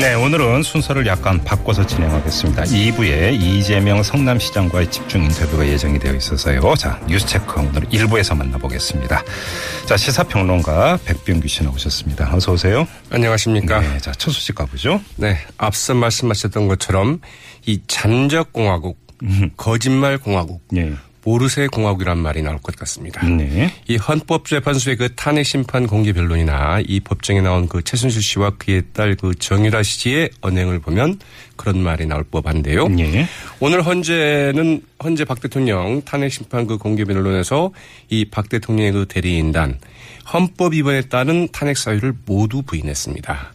네, 오늘은 순서를 약간 바꿔서 진행하겠습니다. 2부에 이재명 성남시장과의 집중 인터뷰가 예정이 되어 있어서요. 자, 뉴스체크 오늘 1부에서 만나보겠습니다. 자, 시사평론가 백병규 씨 나오셨습니다. 어서 오세요. 안녕하십니까. 네, 자, 첫 소식 가보죠. 네. 앞서 말씀하셨던 것처럼 이 잔적공화국, 거짓말공화국, 네. 모르세 공화국이란 말이 나올 것 같습니다. 네. 이 헌법재판소의 그 탄핵 심판 공개 변론이나 이 법정에 나온 그 최순실 씨와 그의 딸 그 정유라 씨의 언행을 보면 그런 말이 나올 법한데요. 네. 오늘 헌재는 헌재 박 대통령 탄핵 심판 그 공개 변론에서 이 박 대통령의 그 대리인단 헌법 위반에 따른 탄핵 사유를 모두 부인했습니다.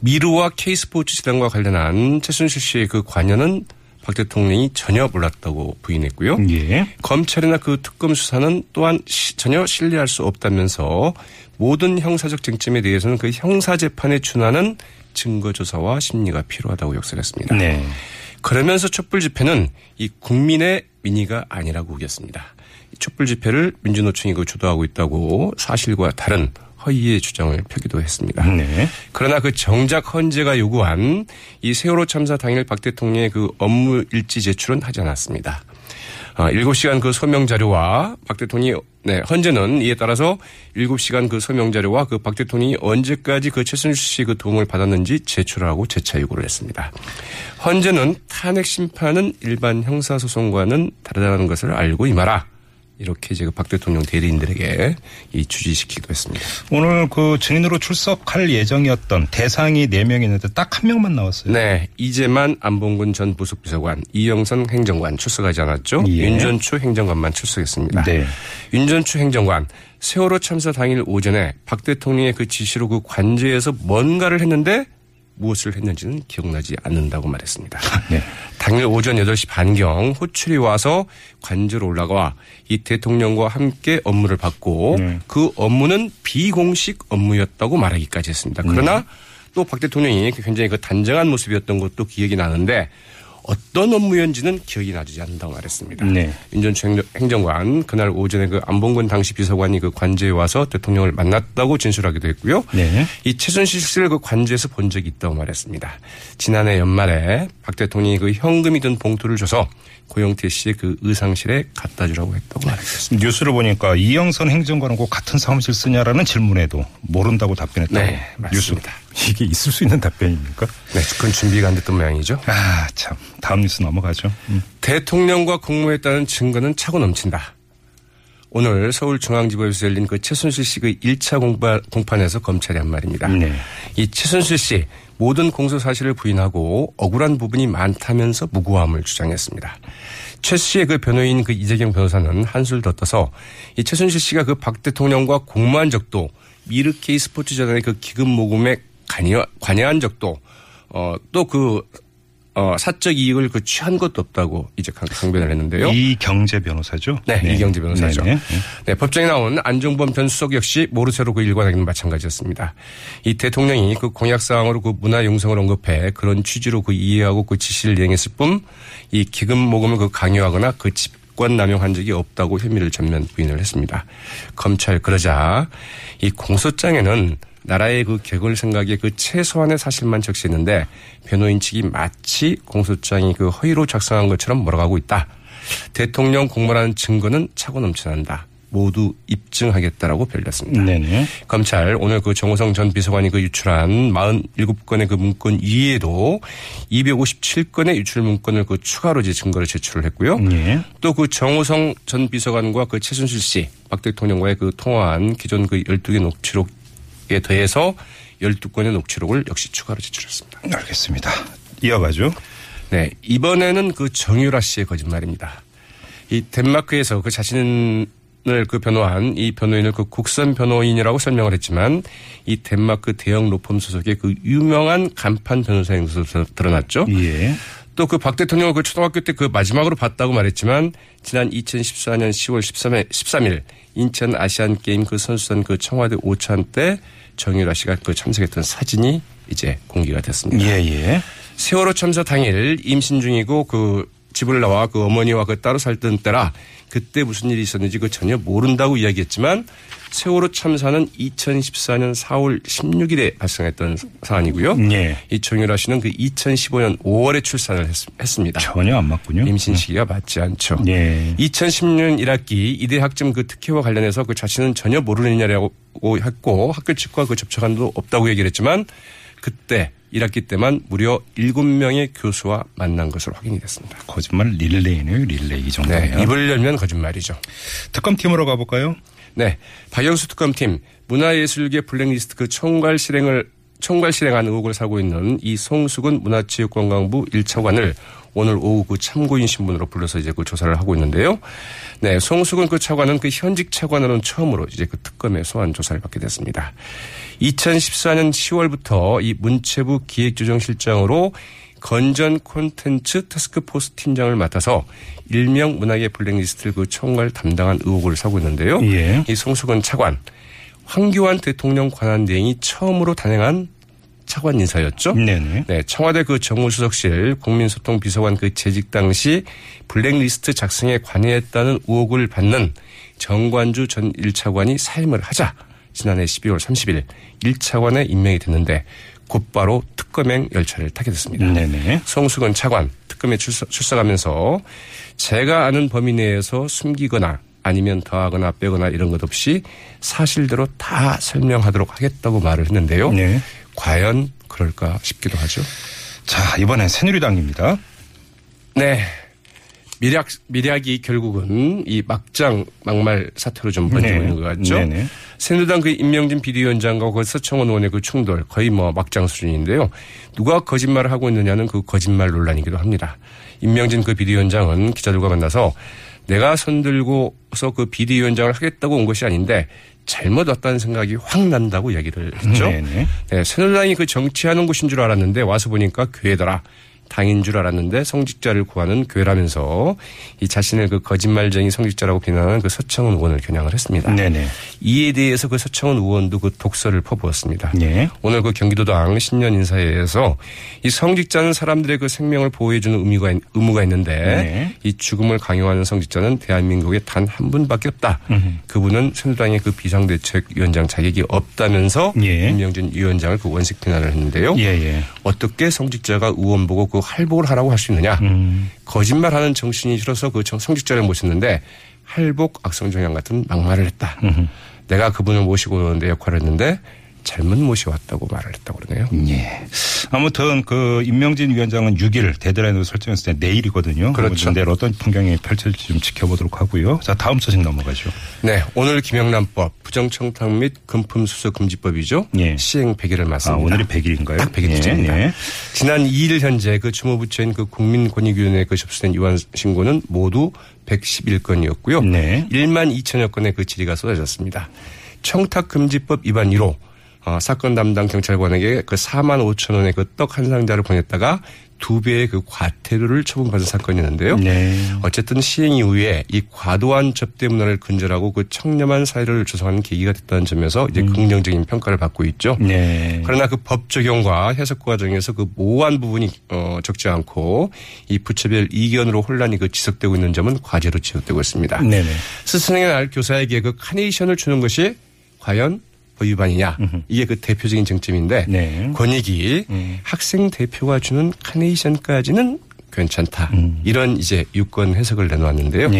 미르와 K스포츠 재단과 관련한 최순실 씨의 그 관여는 박 대통령이 전혀 몰랐다고 부인했고요. 예. 검찰이나 그 특검 수사는 또한 시- 전혀 신뢰할 수 없다면서 모든 형사적 쟁점에 대해서는 그 형사 재판에 준하는 증거 조사와 심리가 필요하다고 역설했습니다. 네. 그러면서 촛불 집회는 이 국민의 민의가 아니라고 우겼습니다. 이 촛불 집회를 민주노총이 그 주도하고 있다고 사실과 다른 허위의 주장을 펴기도 했습니다. 네. 그러나 그 정작 헌재가 요구한 이 세월호 참사 당일 박 대통령의 그 업무 일지 제출은 하지 않았습니다. 아, 7시간 그 소명 자료와 박 대통령이 네, 헌재는 이에 따라서 7시간 그 소명 자료와 그 박 대통령이 언제까지 그 최순실 씨 그 도움을 받았는지 제출하고 재차 요구를 했습니다. 헌재는 탄핵 심판은 일반 형사 소송과는 다르다는 것을 알고 임하라. 이렇게 이제 그박 대통령 대리인들에게 이 주지시키기도 했습니다. 오늘 그 증인으로 출석할 예정이었던 대상이 4명 있는데 딱 한 명만 나왔어요. 네, 이재만 안봉근 전 부속비서관, 이영선 행정관 출석하지 않았죠. 예. 윤전추 행정관만 출석했습니다. 네. 윤전추 행정관 세월호 참사 당일 오전에 박 대통령의 그 지시로 그 관제에서 뭔가를 했는데 무엇을 했는지는 기억나지 않는다고 말했습니다. 네. 당일 오전 8시 반경 호출이 와서 관저로 올라가 이 대통령과 함께 업무를 받고 네. 그 업무는 비공식 업무였다고 말하기까지 했습니다. 그러나 또박 대통령이 굉장히 그 단정한 모습이었던 것도 기억이 나는데 어떤 업무였는지는 기억이 나지 않는다고 말했습니다. 네. 행정- 행정관 그날 오전에 그 안봉근 당시 비서관이 그 관제에 와서 대통령을 만났다고 진술하기도 했고요. 네. 이 최순실 씨를 그 관제에서 본 적이 있다고 말했습니다. 지난해 연말에 박 대통령이 그 현금이 든 봉투를 줘서 고영태 씨의 그 의상실에 갖다 주라고 했다고 말했습니다. 뉴스를 보니까 이영선 행정관하고 같은 사무실 쓰냐라는 질문에도 모른다고 답변했다고. 네, 맞습니다. 뉴스. 이게 있을 수 있는 답변입니까? 네, 그건 준비가 안 됐던 모양이죠. 아, 참. 다음 뉴스 넘어가죠. 음. 대통령과 따른 증거는 차고 넘친다. 오늘 서울중앙지법에서 열린 그 최순실 씨그 1차 공판, 공판에서 검찰이 한 말입니다. 네. 이 최순실 씨 모든 공소 사실을 부인하고 억울한 부분이 많다면서 무고함을 주장했습니다. 최 씨의 그 변호인 그 이재경 변호사는 한술 더 떠서 이 최순실 씨가 그 박 대통령과 공모한 적도 미르케이 스포츠 재단의 그 기금 모금에 관여, 관여한 적도 어, 또그 어, 사적 이익을 그 취한 것도 없다고 이제 강- 강변을 했는데요. 이경제 변호사죠? 네, 이경재 변호사죠. 네네. 네, 법정에 나온 안종범 전 수석 역시 모르쇠로 그 일관하기는 마찬가지였습니다. 이 대통령이 그 공약 사항으로 그 문화 융성을 언급해 그런 취지로 그 이해하고 그 지시를 이행했을 뿐 이 기금 모금을 그 강요하거나 그 집권 남용한 적이 없다고 혐의를 전면 부인을 했습니다. 검찰 그러자 이 공소장에는 나라의 그 개걸 생각에 그 최소한의 사실만 적시했는데 변호인 측이 마치 공소장이 그 허위로 작성한 것처럼 몰아가고 있다. 대통령 공모라는 증거는 차고 넘쳐난다. 모두 입증하겠다라고 변렸습니다. 네네. 검찰 오늘 그 정호성 전 비서관이 그 유출한 47건의 그 문건 이외에도 257건의 유출 문건을 그 추가로 이제 증거를 제출을 했고요. 예. 또그 정호성 전 비서관과 그 최순실 씨, 박 대통령과의 그 통화한 기존 그 12개 녹취록 에 더해서 12건의 녹취록을 역시 추가로 제출했습니다. 알겠습니다. 이어가죠. 네, 이번에는 그 정유라 씨의 거짓말입니다. 이 덴마크에서 그 자신을 그 변호한 이 변호인을 그 국선 변호인이라고 설명을 했지만 이 덴마크 대형 로펌 소속의 그 유명한 간판 변호사인 것으로 드러났죠. 예. 또 그 박 대통령을 그 초등학교 때 그 마지막으로 봤다고 말했지만 지난 2014년 10월 13일, 13일 인천 아시안 게임 그 선수단 그 청와대 오찬 때 정유라 씨가 그 참석했던 사진이 이제 공개가 됐습니다. 예, 예. 세월호 참사 당일 임신 중이고 그 집을 나와 그 어머니와 그 따로 살던 때라 그때 무슨 일이 있었는지 그 전혀 모른다고 이야기했지만 세월호 참사는 2014년 4월 16일에 발생했던 사안이고요. 예. 이 정유라 씨는 그 2015년 5월에 출산을 했, 습니다 전혀 안 맞군요. 임신 시기가 맞지 않죠. 예. 2010년 1학기 이대 학점 그 특혜와 관련해서 그 자신은 전혀 모르는 일이라고 했고 학교 측과 그 접촉한 도 없다고 얘기를 했지만 그때 1학기 때만 무려 7명의 교수와 만난 것으로 확인이 됐습니다. 거짓말 릴레이네요, 릴레이 이 네. 입을 열면 거짓말이죠. 특검팀으로 가볼까요? 네, 박영수 특검팀 문화예술계 블랙리스트 그 총괄 실행을 총괄 실행한 의혹을 사고 있는 이 송수근 문화체육관광부 1차관을 오늘 오후 그 참고인 신분으로 불러서 이제 그 조사를 하고 있는데요. 네, 송수근 그 차관은 그 현직 차관으로는 처음으로 이제 그 특검의 소환 조사를 받게 됐습니다. 2014년 10월부터 이 문체부 기획조정실장으로 건전 콘텐츠 테스크포스 팀장을 맡아서 일명 문화계 블랙리스트를 그 총괄 담당한 의혹을 사고 있는데요. 예. 이 송수근 차관 황교안 대통령 관한 대행이 처음으로 단행한 차관 인사였죠. 네네. 네, 청와대 그 정무수석실 국민소통 비서관 그 재직 당시 블랙리스트 작성에 관여했다는 의혹을 받는 정관주 전 1차관이 사임을 하자 지난해 12월 30일 1차관에 임명이 됐는데 곧바로 특검행 열차를 타게 됐습니다. 네네. 송수근 차관 특검에 출석, 출석하면서 제가 아는 범위 내에서 숨기거나 아니면 더하거나 빼거나 이런 것 없이 사실대로 다 설명하도록 하겠다고 말을 했는데요. 네. 과연 그럴까 싶기도 하죠. 자, 이번엔 새누리당입니다. 네. 미략, 미략이 결국은 이 막장 막말 사태로 좀 번지고 네. 있는 것 같죠. 네네. 새누리당 그 임명진 비대위원장과 그 서청원 의원의 그 충돌 거의 뭐 막장 수준인데요. 누가 거짓말을 하고 있느냐는 그 거짓말 논란이기도 합니다. 임명진 그 비대위원장은 기자들과 만나서 내가 손들고서 그 비대위원장을 하겠다고 온 것이 아닌데 잘못 왔다는 생각이 확 난다고 이야기를 했죠. 네네. 네, 새누리당이 그 정치하는 곳인 줄 알았는데 와서 보니까 교회더라. 당인 줄 알았는데 성직자를 구하는 교회라면서 이 자신을 그 거짓말쟁이 성직자라고 비난하는 그 서청은 의원을 겨냥을 했습니다. 네네. 이에 대해서 그 서청은 의원도 그 독서를 퍼부었습니다. 네. 오늘 그 경기도당 신년 인사회에서 이 성직자는 사람들의 그 생명을 보호해주는 의무가, 있- 의무가 있는데 네. 이 죽음을 강요하는 성직자는 대한민국에 단 한 분밖에 없다. 그분은 새누리당의 그 비상대책위원장 자격이 없다면서 예. 임명진 위원장을 그 원식 비난을 했는데요. 예, 예. 어떻게 성직자가 의원 보고 그 할복을 하라고 할 수 있느냐. 음. 거짓말하는 정신이 싫어서 그 정- 성직자를 모셨는데 할복 악성정양 같은 막말을 했다. 내가 그분을 모시고 오는데 역할을 했는데 잘못 모셔왔다고 말을 했다고 그러네요. 예. 아무튼 그 임명진 위원장은 6일 데드라인으로 설정했을 때 내일이거든요. 그렇죠. 내일 어떤 풍경이 펼쳐질지 좀 지켜보도록 하고요. 자, 다음 소식 넘어가죠. 네, 오늘 김영란법 부정청탁 및 금품수수 금지법이죠. 예. 시행 100일을 아, 맞습니다. 오늘이 100일인가요? 딱 100일째입니다. 예, 예. 지난 2일 현재 그 주무부처인 그 국민권익위원회에 그 접수된 유한 신고는 모두 111건이었고요. 네. 1만 2천여 건의 그 질의가 쏟아졌습니다. 청탁금지법 위반 1호 어, 사건 담당 경찰관에게 그 4만 5천 원의 그 떡 한 상자를 보냈다가 두 배의 그 과태료를 처분받은 사건이었는데요. 네. 어쨌든 시행 이후에 이 과도한 접대 문화를 근절하고 그 청렴한 사회를 조성하는 계기가 됐다는 점에서 이제 긍정적인 평가를 받고 있죠. 음. 네. 그러나 그 법 적용과 해석 과정에서 그 모호한 부분이 어, 적지 않고 이 부처별 이견으로 혼란이 그 지속되고 있는 점은 과제로 지적되고 있습니다. 네네. 스승의 날 교사에게 그 카네이션을 주는 것이 과연 법 위반이냐. 이게 그 대표적인 쟁점인데 네. 권익이 학생 대표가 주는 카네이션까지는 괜찮다. 이런 이제 유권 해석을 내놓았는데요.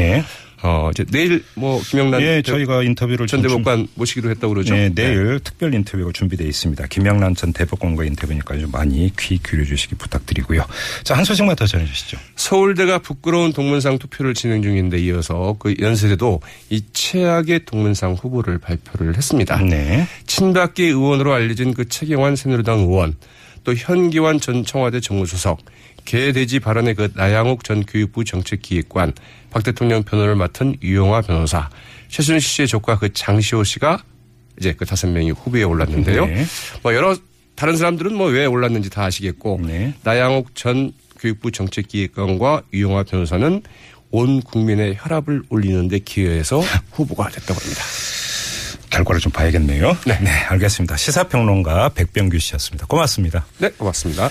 예. 어 이제 내일 뭐 김영란 예, 대- 저희가 인터뷰를 전 대법관 모시기로 했다고 그러죠. 네, 내일 특별 인터뷰가 준비되어 있습니다. 김영란 전 대법관과 인터뷰니까 좀 많이 귀 기울여 주시기 부탁드리고요. 자, 한 소식만 더 전해 주시죠. 서울대가 부끄러운 동문상 투표를 진행 중인데 이어서 그 연세대도 이 최악의 동문상 후보를 발표를 했습니다. 네. 친박계 의원으로 알려진 그 최경환 새누리당 의원 또 현기환 전 청와대 정무수석 개돼지 발언의 그 나양욱 전 교육부 정책기획관 박 대통령 변호를 맡은 유영화 변호사 최순실 씨의 조카 그 장시호 씨가 이제 그 다섯 명이 후보에 올랐는데요. 네. 뭐 여러 다른 사람들은 뭐 왜 올랐는지 다 아시겠고 네. 나양욱 전 교육부 정책기획관과 유영아 변호사는 온 국민의 혈압을 올리는 데 기여해서 후보가 됐다고 합니다. 결과를 좀 봐야겠네요. 네, 네 알겠습니다. 시사평론가 백병규 씨였습니다. 고맙습니다. 네, 고맙습니다.